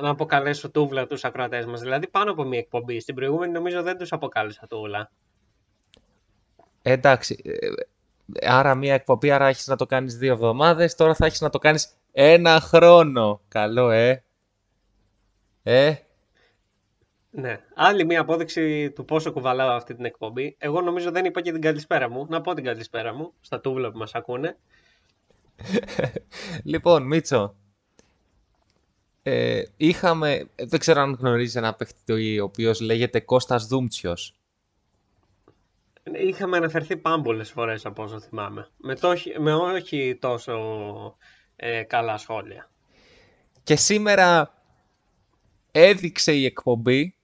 να αποκαλέσω τούβλα τους ακροατές μας. Δηλαδή πάνω από μία εκπομπή. Στην προηγούμενη νομίζω δεν τους αποκάλεσα τούβλα. Ε, εντάξει, ε, άρα μία εκπομπή, άρα έχεις να το κάνεις δύο εβδομάδες, τώρα θα έχεις να το κάνεις ένα χρόνο. Καλό, ε. Ε, Ναι. Άλλη μία απόδειξη του πόσο κουβαλάω αυτή την εκπομπή. Εγώ νομίζω δεν είπα και την καλησπέρα μου. Να πω την καλησπέρα μου στα τούβλα που μας ακούνε. Λοιπόν, Μίτσο, ε, είχαμε, δεν ξέρω αν γνωρίζεις ένα παίχτη ο οποίος λέγεται Κώστας Δούμτσιος. Είχαμε αναφερθεί πάμπολες φορές από όσο θυμάμαι. Με, το, όχι- με όχι τόσο ε, καλά σχόλια. Και σήμερα έδειξε η εκπομπή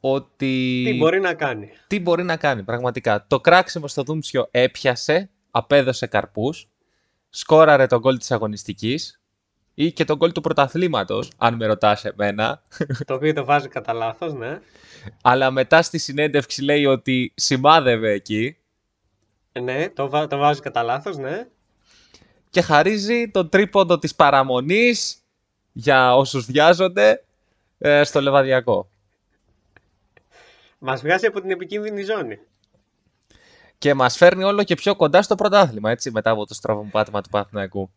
ότι... Τι μπορεί να κάνει. τι μπορεί να κάνει πραγματικά. Το κράξιμο στο Δούμψιο έπιασε, απέδωσε καρπούς, σκόραρε τον γκολ της αγωνιστικής ή και τον γκολ του πρωταθλήματος, αν με ρωτάς εμένα. το οποίο το βάζει κατά λάθος, ναι. Αλλά μετά στη συνέντευξη λέει ότι σημάδευε εκεί Ναι, το, βα- το βάζει κατά λάθος, ναι. και χαρίζει τον τρίποντο της παραμονής για όσους βιάζονται ε, στο Λεβαδιακό. Μας βγάζει από την επικίνδυνη ζώνη. Και μας φέρνει όλο και πιο κοντά στο πρωτάθλημα, έτσι, μετά από το στραβό πάτημα του Παναθηναϊκού.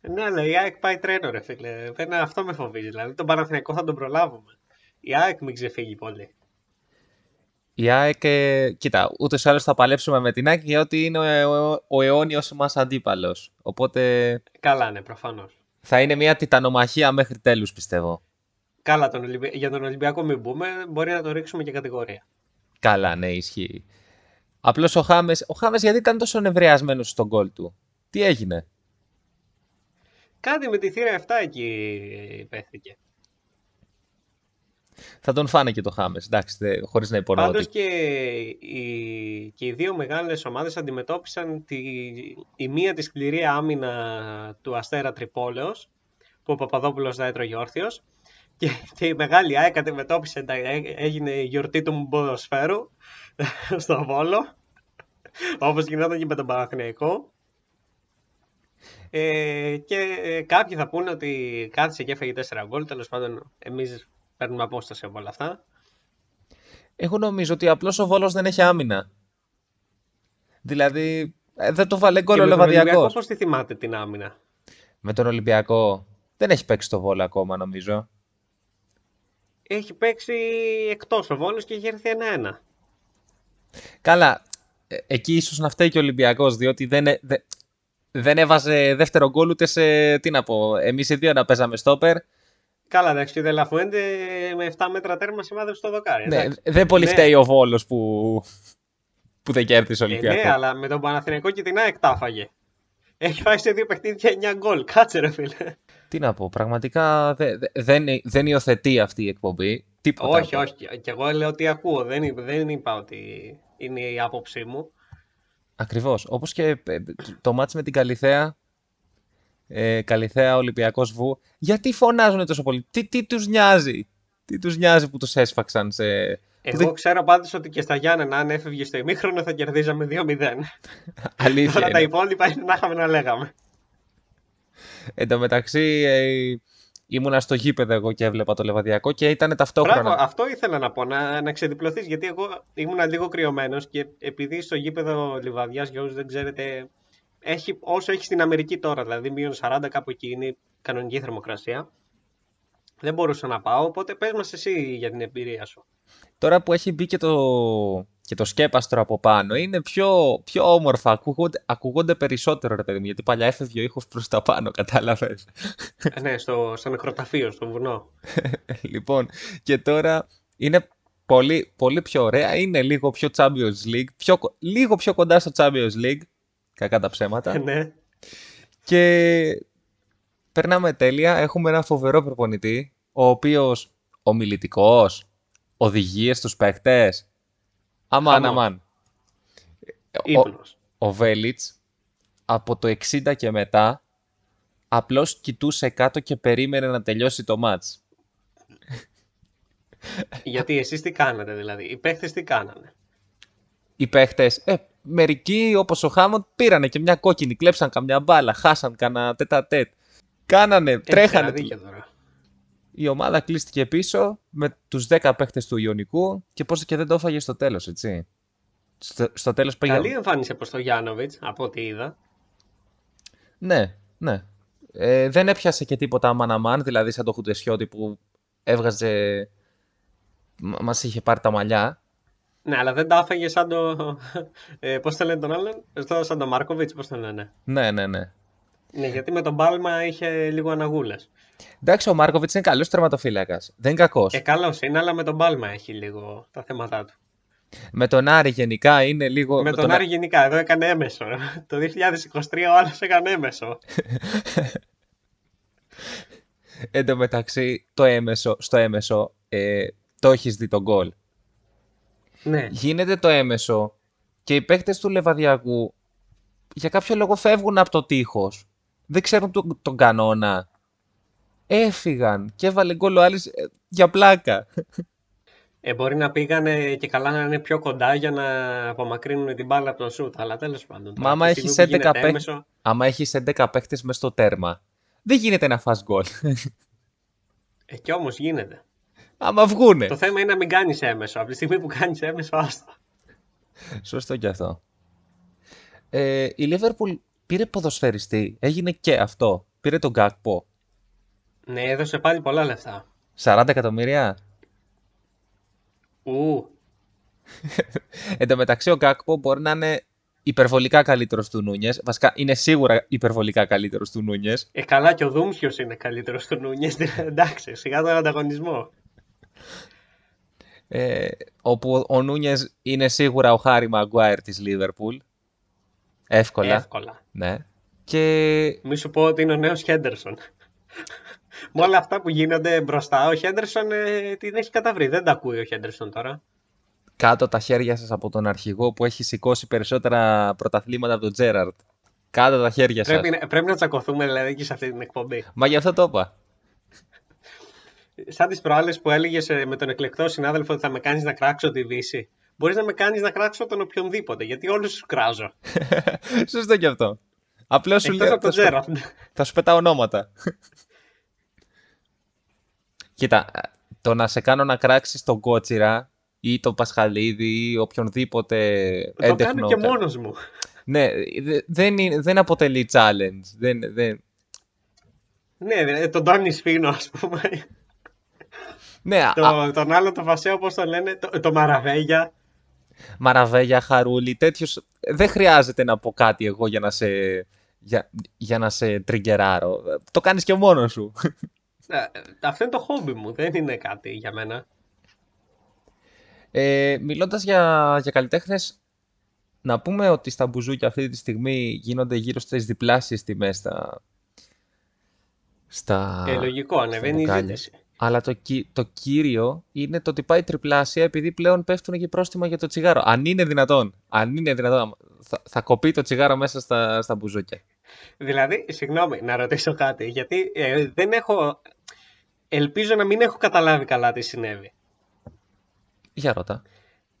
Ναι, αλλά η ΑΕΚ πάει τρένο, ρε φίλε. Δεν, αυτό με φοβίζει. Δηλαδή, τον Παναθηναϊκό θα τον προλάβουμε. Η ΑΕΚ μην ξεφύγει πολύ. Η ΑΕΚ, ε, κοίτα, ούτως ή άλλως θα παλέψουμε με την ΑΕΚ γιατί είναι ο, ο, ο αιώνιος μας αντίπαλος. Οπότε Καλά, ναι, προφανώς. Θα είναι μια τιτανομαχία μέχρι τέλους, πιστεύω. Καλά, τον Ολυμπι... για τον Ολυμπιακό μην μπούμε. Μπορεί να το ρίξουμε και κατηγορία. Καλά, ναι, ισχύει. Απλώς ο Χάμες, ο Χάμες γιατί ήταν τόσο νευριασμένος στον γκολ του; Τι έγινε; Κάτι με τη θύρα 7 εκεί υπέθηκε. Θα τον φάνε και το Χάμες, εντάξει, δε, χωρίς να υπονοώ Πάντως ότι... και οι, και οι δύο μεγάλες ομάδες αντιμετώπισαν τη, η μία τη σκληρή άμυνα του Αστέρα Τρυπόλεως που ο Παπαδόπουλος θα έτρωγε όρθιος και, και η μεγάλη ΑΕΚ αντιμετώπισε, τα- έ- έγινε η γιορτή του ποδοσφαίρου στο Βόλο όπως γινόταν και με τον Παναθηναϊκό. Ε, και ε, κάποιοι θα πούνε ότι κάθισε και έφαγε 4 γκολ τέλος πάντων εμείς παίρνουμε απόσταση από όλα αυτά Εγώ νομίζω ότι απλώς ο Βόλος δεν έχει άμυνα. Δηλαδή, ε, δεν το βάλε γκολ Και ο με τον Ολυμπιακό Λεβαδιακός. πώς τη θυμάται την άμυνα; Με τον Ολυμπιακό δεν έχει παίξει το Βόλο ακόμα, νομίζω. Έχει παίξει εκτός ο Βόλος και έχει έρθει ένα-ένα. Καλά, ε, εκεί ίσως να φταίει και ο Ολυμπιακός, διότι δεν, ε- δε- δεν έβαζε δεύτερο γκολ ούτε σε, τι να πω, εμείς οι δύο να παίζαμε στόπερ. Καλά, εντάξει, και ο Δελαφουέντε με 7 μέτρα τέρμα σημάδεψε το δοκάρι. Ναι, εντάξει. δεν πολύ Ναι. φταίει ο Βόλος που, που δεν κέρδισε ο Ε, Ολυμπιακός. ναι, αλλά με τον Παναθηναϊκό και την ΑΕΚ τα έφαγε. Έχει φάει σε δύο παιχνίδια 9 γκολ. Κάτσε ρε φίλε. Τι να πω, πραγματικά δε- δε- δεν, δεν υιοθετεί αυτή η εκπομπή. Τίποτα. όχι, όχι. Και εγώ λέω ότι ακούω. Δεν, είπα- δεν είπα ότι είναι η άποψή μου. Ακριβώς. Όπως και ε, το μάτς με την Καλιθέα, ε, Καλιθέα Ολυμπιακός Βου, γιατί φωνάζουν τόσο πολύ, τι, τι τους νοιάζει, τι τους νοιάζει που τους έσφαξαν σε... Εγώ δεν- ξέρω πάντως ότι και στα Γιάννενα, αν έφευγε στο ημίχρονο, θα κερδίζαμε 2-0. Αλήθεια Όλα τα είναι. υπόλοιπα είναι να είχαμε να λέγαμε. Εν τω μεταξύ ε, ήμουνα στο γήπεδο εγώ και έβλεπα το Λεβαδιακό και ήταν ταυτόχρονα. Μπράβο, αυτό ήθελα να πω, να, να ξεδιπλωθείς, γιατί εγώ ήμουν λίγο κρυωμένος και επειδή στο γήπεδο Λιβαδιάς, για όσους δεν ξέρετε, έχει, όσο έχει στην Αμερική τώρα, δηλαδή μείον 40 κάπου εκεί είναι η κανονική θερμοκρασία, δεν μπορούσα να πάω, οπότε πες μας εσύ για την εμπειρία σου. Τώρα που έχει μπει και το, και το σκέπαστρο από πάνω, είναι πιο, πιο όμορφα, ακούγονται, ακούγονται περισσότερο ρε παιδί μου, γιατί παλιά έφευγε ο ήχος προς τα πάνω, κατάλαβες. Ε, ναι, στο, στο νεκροταφείο, στο βουνό. λοιπόν, και τώρα είναι πολύ, πολύ πιο ωραία, είναι λίγο πιο Champions League, πιο, κο- λίγο πιο κοντά στο Champions League, κακά τα ψέματα. ναι. Και περνάμε τέλεια. Έχουμε ένα φοβερό προπονητή, ο οποίος ομιλητικός, οδηγίες στους παίχτες. Αμάν, Χαμός. αμάν. Ο, Ύπνος. ο Βέλιτς από το 60 και μετά απλώς κοιτούσε κάτω και περίμενε να τελειώσει το μάτς. Γιατί εσείς τι κάνατε δηλαδή, οι παίχτες τι κάνανε; Οι παίχτες, ε, μερικοί όπως ο Χάμοντ πήρανε και μια κόκκινη, κλέψαν καμιά μπάλα, χάσαν κανένα τέτα τέτ. Κάνανε, Έχεις τρέχανε. ένα δίκιο τώρα. Η ομάδα κλείστηκε πίσω με τους 10 παίχτες του Ιωνικού και πώς και δεν το έφαγε στο τέλος, έτσι. Στο, στο τέλος πήγε... Καλή εμφάνιση από το Γιάννοβιτς, από ό,τι είδα. Ναι, ναι. Ε, δεν έπιασε και τίποτα μαναμάν, δηλαδή σαν το Χουτεσιώτη που έβγαζε... Μα- Μας είχε πάρει τα μαλλιά. Ναι, αλλά δεν τα άφαγε σαν το. Ε, Πώς το λένε τον άλλον, στο, σαν τον Μάρκοβιτς, πώς το λένε; Ναι, ναι, ναι. Ναι, γιατί με τον Πάλμα είχε λίγο αναγούλες. Εντάξει, ο Μάρκοβιτς είναι καλός τερματοφύλακας. Δεν είναι κακός. Ε, καλός είναι, αλλά με τον Πάλμα έχει λίγο τα θέματα του. Με τον Άρη γενικά είναι λίγο... με τον Άρη γενικά, εδώ έκανε έμεσο. Το 2023 ο άλλος έκανε έμεσο. Εν τω μεταξύ, το έμεσο, στο έμεσο, ε, το έχεις δει τον γκολ. Ναι, Γίνεται το έμεσο και οι παίκτες του Λεβαδιακού για κάποιο λόγο φεύγουν από το τείχος. Δεν ξέρουν τον, τον κανόνα. Έφυγαν και έβαλε γκολ ο Άρης ε, για πλάκα. ε, μπορεί να πήγανε και καλά να είναι πιο κοντά για να απομακρύνουν την μπάλα από τον σουτ. Αλλά τέλος πάντων. Μα άμα από τη έχεις στιγμή που 11 γίνεται παίκ- έμεσο, Άμα έχεις 11 παίκτες μες στο τέρμα, δεν γίνεται να φας γκολ. Ε, κι όμως γίνεται. Άμα βγούνε. Το θέμα είναι να μην κάνεις έμεσο. Από τη στιγμή που κάνεις έμεσο, άστα. Σωστό κι αυτό. Ε, η Λίβερπουλ πήρε ποδοσφαιριστή. Έγινε και αυτό. Πήρε τον Γκάκπο. Ναι, έδωσε πάλι πολλά λεφτά. 40 εκατομμύρια. Ου, Εν τω μεταξύ, ο Γκάκπο μπορεί να είναι υπερβολικά καλύτερος του Νούνιες. Βασικά, είναι σίγουρα υπερβολικά καλύτερος του Νούνιες. Ε, καλά και ο Δούμσιο είναι καλύτερος του Νούνιες. Εντάξει, σιγά τον ανταγωνισμό. Ε, όπου ο Νούνιες είναι σίγουρα ο Χάρη Μαγκουάιρ της Λίβερπουλ. Εύκολα. Εύκολα. Ναι. Και Μη σου πω ότι είναι ο νέος Χέντερσον. Με όλα αυτά που γίνονται μπροστά, ο Χέντερσον ε, την έχει καταβρει. Δεν τα ακούει ο Χέντερσον τώρα. κάτω τα χέρια σας από τον αρχηγό που έχει σηκώσει περισσότερα πρωταθλήματα από τον Τζέραρτ. Κάτω τα χέρια σας. Πρέπει, να- πρέπει να τσακωθούμε δηλαδή και σε αυτή την εκπομπή. Μα γι' αυτό το είπα. Σαν τις προάλλες που έλεγες με τον εκλεκτό συνάδελφο ότι θα με κάνεις να κράξω τη Δύση. Μπορείς να με κάνεις να κράξω τον οποιονδήποτε, γιατί όλους του κράζω. Σωστό κι αυτό. Απλώς σου Εκτός λέω, από τον θα, σου, Τζέραντ. θα σου πετάω ονόματα. Κοίτα, το να σε κάνω να κράξεις τον Κότσιρα ή τον Πασχαλίδη ή οποιονδήποτε Το κάνω έντεχνο... και μόνος μου. Ναι, δε- δεν, είναι- δεν αποτελεί challenge. Δεν, δεν... Ναι, δηλαδή, τον Τόνι Σφίνο, ας πούμε. Ναι, α, το, τον άλλο το Φασέο, πώς το λένε, το, το Μαραβέγια. Μαραβέγια, Χαρούλη, τέτοιος... Δεν χρειάζεται να πω κάτι εγώ για να σε, για, για να σε τριγκεράρω. Το κάνεις και μόνος σου. Ε, Αυτό είναι το χόμπι μου, δεν είναι κάτι για μένα. Ε, μιλώντας για, για καλλιτέχνες, να πούμε ότι στα μπουζούκια αυτή τη στιγμή γίνονται γύρω στις διπλάσιες τιμές στα... στα Ε, λογικό, ανεβαίνει η μπουκάλια. ζήτηση. Αλλά το, κυ- το κύριο είναι το ότι πάει τριπλάσια επειδή πλέον πέφτουν και πρόστιμα για το τσιγάρο. Αν είναι δυνατόν, αν είναι δυνατόν, θα, θα κοπεί το τσιγάρο μέσα στα, στα μπουζούκια. Δηλαδή, συγγνώμη, να ρωτήσω κάτι, γιατί ε, δεν έχω. Ελπίζω να μην έχω καταλάβει καλά τι συνέβη. Για ρώτα.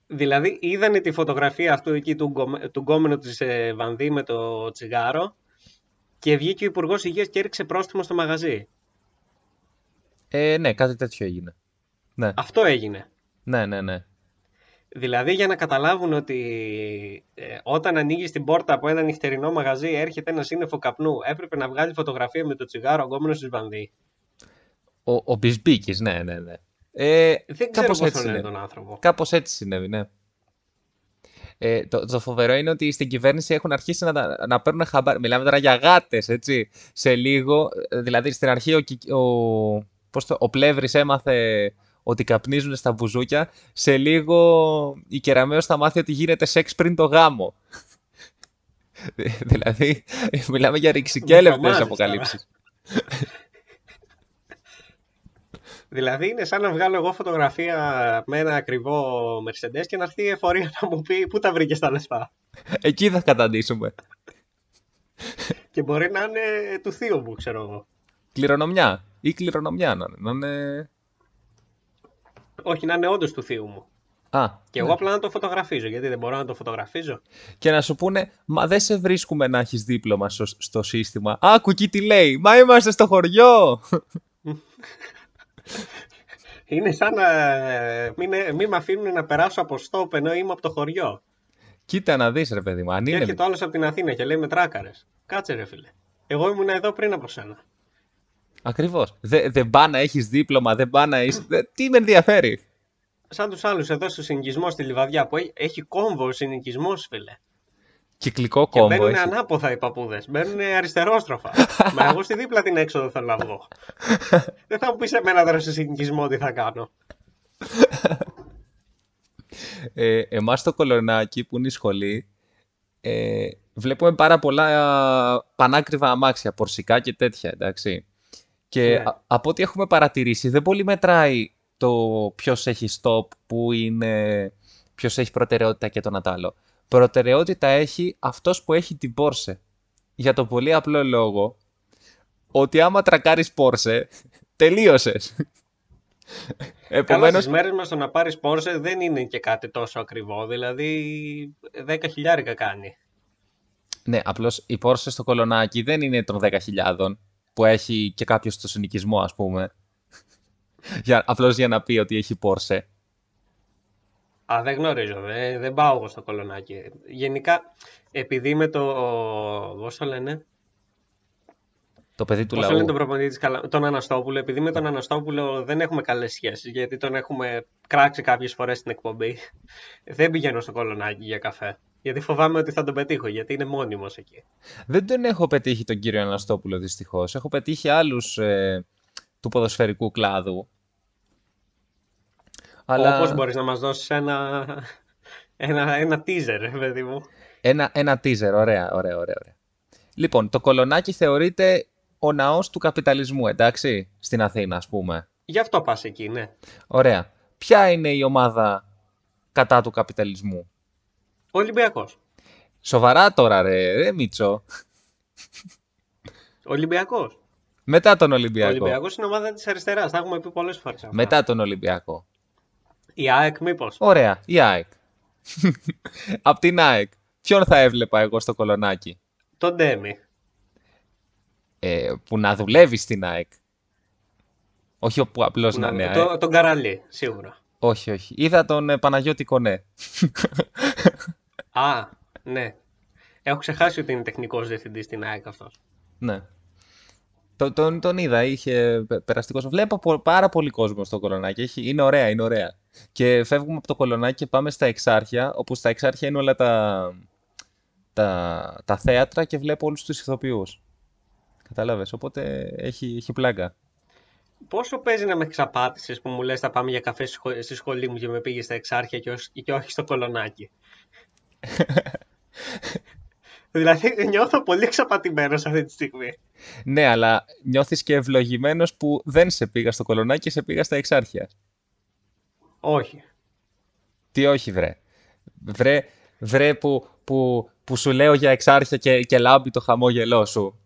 Δηλαδή, είδανε τη φωτογραφία αυτού εκεί του, γκομε- του γκόμενου της ε, Βανδύ με το τσιγάρο και βγήκε ο Υπουργός Υγείας και έριξε πρόστιμο στο μαγαζί. Ε, ναι, κάτι τέτοιο έγινε. Ναι, Αυτό έγινε. ναι, ναι. ναι. Δηλαδή για να καταλάβουν ότι ε, όταν ανοίγεις την πόρτα από ένα νυχτερινό μαγαζί έρχεται ένα σύννεφο καπνού, έπρεπε να βγάλει φωτογραφία με το τσιγάρο αγκόμενος της Βανδύ. Ο, ο Μπισμπίκης, ναι, ναι, ναι. Ε, Δεν ξέρω κάπως πώ έτσι τον λένε είναι. τον άνθρωπο. Κάπως έτσι συνέβη, ναι. Ε, το, το φοβερό είναι ότι στην κυβέρνηση έχουν αρχίσει να, τα- να παίρνουν χαμπάρι. Μιλάμε τώρα για γάτες, έτσι. Σε λίγο, ε, δηλαδή στην αρχή ο, Κι- ο, πώς το, ο Πλεύρης έμαθε ότι καπνίζουν στα μπουζούκια. Σε λίγο η Κεραμέως θα μάθει ότι γίνεται σεξ πριν το γάμο. δηλαδή, μιλάμε για ρηξικέλευτες Βρωμάζεις αποκαλύψεις. Δηλαδή είναι σαν να βγάλω εγώ φωτογραφία με ένα ακριβό Mercedes και να έρθει η εφορία να μου πει πού τα βρήκες τα λεφτά. Εκεί θα καταντήσουμε. Και μπορεί να είναι του θείου μου, ξέρω εγώ. Κληρονομιά. Ή κληρονομιά να είναι. Να είναι... Όχι, να είναι όντως του θείου μου. Α, Και εγώ απλά να το φωτογραφίζω. Γιατί δεν μπορώ να το φωτογραφίζω. και να σου πούνε, μα δεν σε βρίσκουμε να έχεις δίπλωμα στο, στο σύστημα. Άκου εκεί τι λέει, μα είμαστε στο χωριό. Είναι σαν να ε, μην, μην με αφήνουν να περάσω από στόπ ενώ είμαι από το χωριό. Κοίτα να δεις ρε παιδί μου, αν Και είναι... έρχεται ο άλλο από την Αθήνα και λέει με τράκαρες. Κάτσε ρε φίλε. Εγώ ήμουν εδώ πριν από σένα. Ακριβώς. Δεν δεν πά να έχεις δίπλωμα, δεν πά να είσαι... δε- Τι με ενδιαφέρει. Σαν τους άλλους εδώ στο συνοικισμό στη Λιβαδιά που έχει, έχει κόμβο ο συνοικισμός, φίλε. Κυκλικό Και κόμπο μπαίνουν έχεις. ανάποδα οι παππούδες. Μπαίνουν αριστερόστροφα. Μα εγώ στη δίπλα την έξοδο θέλω να βγω. Δεν θα μου πεις εμένα τώρα στο συνοικισμό τι θα κάνω. Ε, εμάς στο Κολονάκι που είναι η σχολή, ε, βλέπουμε πάρα πολλά α, πανάκριβα αμάξια, πορσικά και τέτοια, εντάξει. Και Ναι. α- από ό,τι έχουμε παρατηρήσει, δεν πολύ μετράει το ποιος έχει stop, που είναι, ποιος έχει προτεραιότητα και το να τ' άλλο. Προτεραιότητα έχει αυτός που έχει την Porsche. Για το πολύ απλό λόγο ότι άμα τρακάρεις Porsche, τελείωσες. Καλά, Επομένως, στις μέρες μας το να πάρεις Porsche δεν είναι και κάτι τόσο ακριβό. Δηλαδή 10 χιλιάρικα κάνει. Ναι, απλώς η Porsche στο κολονάκι δεν είναι των 10.000 που έχει και κάποιος στο συνοικισμό, ας πούμε. για, απλώς για να πει ότι έχει Porsche. Α, δεν γνωρίζω. Δεν, δεν πάω εγώ στο κολονάκι. Γενικά, επειδή με το. Πώς το λένε; Το παιδί του Πώς το λαού. λένε τον προπονητή της Καλα... τον Αναστόπουλο, επειδή με τον Αναστόπουλο δεν έχουμε καλές σχέσεις, γιατί τον έχουμε κράξει κάποιες φορές στην εκπομπή, δεν πηγαίνω στο κολονάκι για καφέ. Γιατί φοβάμαι ότι θα τον πετύχω, γιατί είναι μόνιμος εκεί. Δεν τον έχω πετύχει τον κύριο Αναστόπουλο δυστυχώς. Έχω πετύχει άλλους ε, του ποδοσφαιρικού κλάδου. Αλλά Όπως μπορείς να μας δώσεις ένα, ένα, ένα teaser, ρε παιδί μου. ένα, ένα teaser, ωραία, ωραία, ωραία. ωραία. Λοιπόν, το κολονάκι θεωρείται ο ναός του καπιταλισμού, εντάξει, στην Αθήνα, ας πούμε. Γι' αυτό πας εκεί, ναι. Ωραία. Ποια είναι η ομάδα κατά του καπιταλισμού; Ολυμπιακός. Σοβαρά τώρα, ρε, ρε Μίτσο. Ολυμπιακός. Μετά τον Ο Ολυμπιακό. Ολυμπιακός είναι ομάδα της αριστεράς. Τα έχουμε πει πολλές φορές. Μετά τον Ολυμπιακό. Η ΑΕΚ, μήπως. Ωραία, η ΑΕΚ. Απ' την ΑΕΚ. Ποιον θα έβλεπα εγώ στο κολονάκι; Τον Ντέμι. Ε, που να δουλεύει στην ΑΕΚ. Όχι που απλώς να είναι ΑΕΚ. Το, τον Καραλί, σίγουρα. Όχι, όχι. Είδα τον ε, Παναγιώτη Κονέ. Α, ναι. Έχω ξεχάσει ότι είναι τεχνικός διευθυντής στην ΑΕΚ αυτός. Ναι. Το, τον, τον είδα, είχε περαστικό. Βλέπω πο- πάρα πολύ κόσμο στο κολονάκι. Έχει, είναι ωραία, είναι ωραία. Και φεύγουμε από το κολονάκι και πάμε στα εξάρχεια, όπου στα εξάρχεια είναι όλα τα, τα, τα θέατρα και βλέπω όλους τους ηθοποιούς. Κατάλαβες, οπότε έχει, έχει πλάκα. Πόσο παίζει να με εξαπάτησε που μου λες θα πάμε για καφέ στη σχολή, στη σχολή μου και με πήγες στα εξάρχεια και, όχι- και όχι στο κολονάκι; Δηλαδή νιώθω πολύ εξαπατημένος αυτή τη στιγμή. Ναι, αλλά νιώθεις και ευλογημένος που δεν σε πήγα στο κολονάκι και σε πήγα στα εξάρχεια. Όχι. Τι όχι, βρε. Βρε, βρε που, που, που σου λέω για εξάρχεια και, και λάμπει το χαμόγελό σου.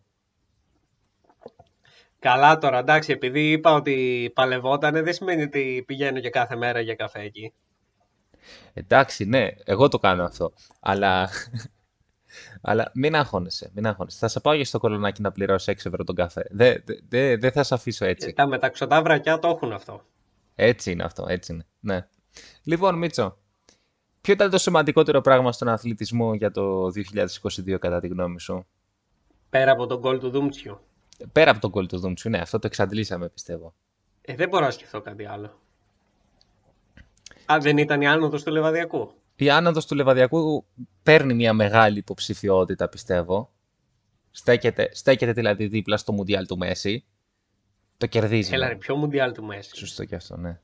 Καλά τώρα, εντάξει, επειδή είπα ότι παλευότανε, δεν σημαίνει ότι πηγαίνω και κάθε μέρα για καφέ εκεί. Εντάξει, ναι, εγώ το κάνω αυτό. Αλλά, αλλά μην αγχώνεσαι, μην αγχώνεσαι. Θα σε πάω για στο κολονάκι να πληρώσει 6 ευρώ τον καφέ. Δεν δε, δε, δεν θα σε αφήσω έτσι. Τα μεταξωτά βρακιά το έχουν αυτό. Έτσι είναι αυτό, έτσι είναι. Ναι. Λοιπόν, Μίτσο, ποιο ήταν το σημαντικότερο πράγμα στον αθλητισμό για το 2022 κατά τη γνώμη σου; Πέρα από τον γκολ του Δούμτσιου. Πέρα από τον κόλ του Δούμτσου, ναι, αυτό το εξαντλήσαμε πιστεύω. Ε, δεν μπορώ να σκεφτώ κάτι άλλο. Α, δεν ήταν η άνοδος του Λεβαδιακού; Η άνοδος του Λεβαδιακού παίρνει μια μεγάλη υποψηφιότητα, πιστεύω. Στέκεται, στέκεται δηλαδή δίπλα στο Μουντιάλ του Μέση. Το κερδίζει. Έλα ναι. ρε, πιο μουντιάλ του Μέση; Σωστό και αυτό, ναι.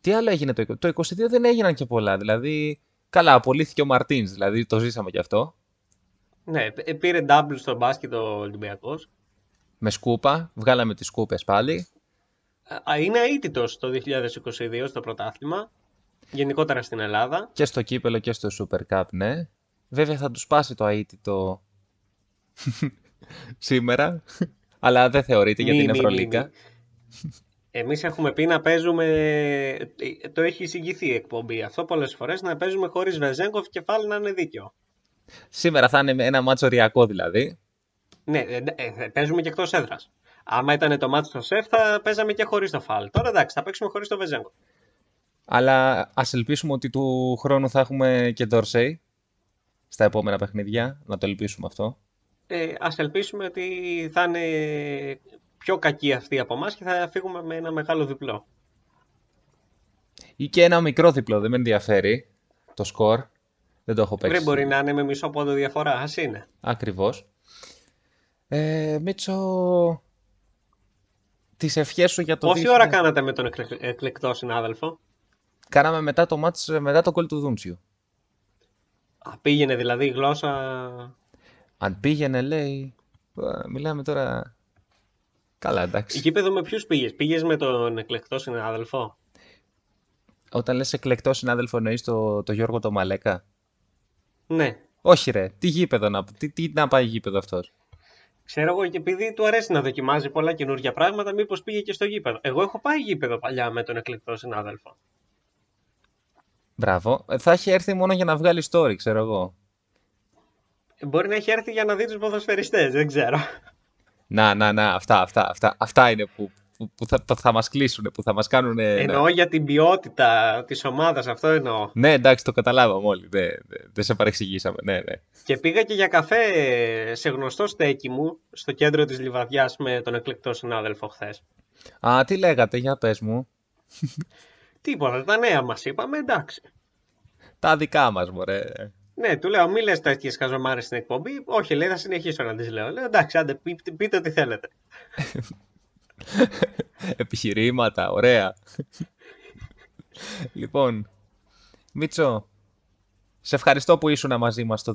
Τι άλλο έγινε το 20. Το 22 δεν έγιναν και πολλά. Δηλαδή, καλά, απολύθηκε ο Μαρτίνς, δηλαδή το ζήσαμε κι αυτό. Ναι, π- πήρε double στο μπάσκετ ο Ολυμπιακός. Με σκούπα, βγάλαμε τις σκούπες πάλι. Α, Είναι αίτητος το 2022 στο πρωτάθλημα. Γενικότερα στην Ελλάδα. Και στο κύπελο και στο Super Cup, ναι. Βέβαια θα τους σπάσει το αίτητο σήμερα. Αλλά δεν θεωρείται γιατί Μη, είναι μη, μη, Ευρωλίγκα. μη. Εμείς έχουμε πει να παίζουμε, το έχει εισηγηθεί η εκπομπή αυτό πολλές φορές, να παίζουμε χωρίς Βεζέγκοφ και πάλι να είναι δίκαιο. Σήμερα θα είναι ένα μάτσο οριακό δηλαδή. Ναι, ε, ε, παίζουμε και εκτός έδρας. Άμα ήταν το μάτι στο ΣΕΦ θα παίζαμε και χωρίς το φάλ. Τώρα εντάξει, θα παίξουμε χωρίς το Βεζέγκοφ. Αλλά ας ελπίσουμε ότι του χρόνου θα έχουμε και Dorsey στα επόμενα παιχνίδια. Να το ελπίσουμε αυτό. Ε, ας ελπίσουμε ότι θα είναι πιο κακοί αυτοί από εμάς και θα φύγουμε με ένα μεγάλο διπλό. Ή και ένα μικρό διπλό, δεν με ενδιαφέρει το σκορ. Δεν το έχω παίξει. Δεν μπορεί να είναι με μισό πόντο διαφορά, ας είναι. Ακριβώς. Ε, Μίτσο, τις ευχές σου για το Πόση 2000. ώρα κάνατε με τον εκλε- εκλεκτό συνάδελφο; Κάναμε μετά το μάτς, μετά το κόλ του Δούντσιου. Α, πήγαινε δηλαδή η γλώσσα... Αν πήγαινε, λέει, «Α, μιλάμε τώρα... Καλά, εντάξει. Γήπεδο με ποιους πήγες; Πήγες με τον εκλεκτό συνάδελφο; Όταν λες εκλεκτό συνάδελφο εννοείς το, το Γιώργο το Μαλέκα; Ναι. Όχι ρε, τι γήπεδο να, τι, τι να πάει γήπεδο αυτός; Ξέρω εγώ και επειδή του αρέσει να δοκιμάζει πολλά καινούργια πράγματα, μήπως πήγε και στο γήπεδο. Εγώ έχω πάει γήπεδο παλιά με τον εκλεκτό συνάδελφο. Μπράβο. Ε, Θα έχει έρθει μόνο για να βγάλει story, ξέρω εγώ. Ε, Μπορεί να έχει έρθει για να δει τους ποδοσφαιριστές, δεν ξέρω. Να, να, να, αυτά, αυτά, αυτά, αυτά είναι που, που, που θα, που θα μας κλείσουν, που θα μας κάνουν... Εννοώ για την ποιότητα της ομάδας, αυτό εννοώ. Ναι, εντάξει, το καταλάβαμε όλοι. Δεν δεν- δεν σε παρεξηγήσαμε. Ναι, ναι. Και πήγα και για καφέ σε γνωστό στέκι μου, στο κέντρο της Λιβαδιάς με τον εκλεκτό συνάδελφο χθες. Α, τι λέγατε, για πες μου. Τίποτα, τα νέα μας είπαμε, εντάξει. Τα δικά μας, μωρέ. Ναι, του λέω, μη λες τέτοιες καζομάρες στην εκπομπή. Όχι, λέει, θα συνεχίσω να τις λέω. Λέω, εντάξει, άντε, πείτε, πείτε ό,τι θέλετε. Επιχειρήματα, ωραία. λοιπόν, Μίτσο, σε ευχαριστώ που ήσουν μαζί μας το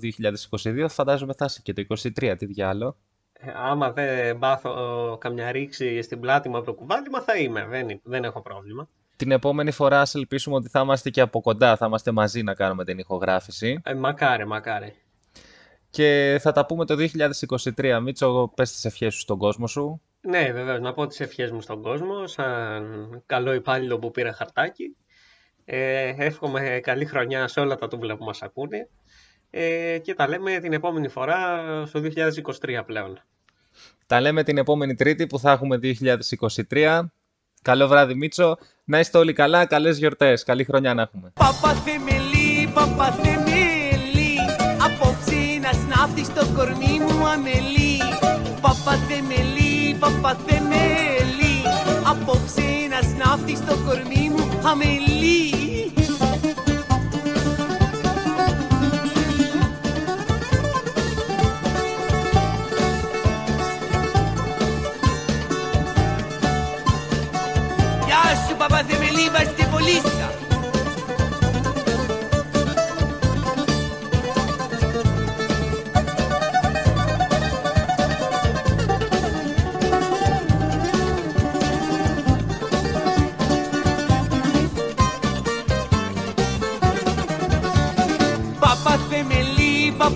2022. Φαντάζομαι θα είσαι και το 2023, τι διάλο. Ε, Άμα δεν πάθω καμιά ρήξη στην πλάτη μου από το κουβάλιμα, θα είμαι. Δεν, δεν έχω πρόβλημα. Την επόμενη φορά ας ελπίσουμε ότι θα είμαστε και από κοντά, θα είμαστε μαζί να κάνουμε την ηχογράφηση. Ε, μακάρι, μακάρι. Και θα τα πούμε το 2023. Μίτσο, πες τις ευχές σου στον κόσμο σου. Ναι, βεβαίως, να πω τις ευχές μου στον κόσμο, σαν καλό υπάλληλο που πήρα χαρτάκι. Ε, εύχομαι καλή χρονιά σε όλα τα τούμπλα που μας ακούνε. Ε, και τα λέμε την επόμενη φορά στο 2023 πλέον. Τα λέμε την επόμενη Τρίτη που θα έχουμε 2023. Καλό βράδυ Μίτσο. Να είστε όλοι καλά. Καλές γιορτές. Καλή χρονιά να έχουμε. Παπαθεμελή, παπαθεμελή Απόψε να σνάφτεις το κορμί μου αμελή Παπαθεμελή, παπαθεμελή Απόψε να σνάφτεις το κορμί μου αμελή. Γεια σου παπαθεμελή βαστιβολίστα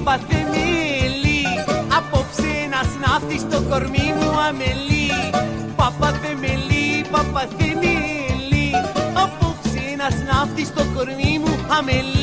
Παπαθεμελή, παπαθεμελή Απόψε να σνάφτεις το κορμί μου αμελή. Παπαθεμελή, παπαθεμελή Απόψε να σνάφτεις το κορμί μου αμελή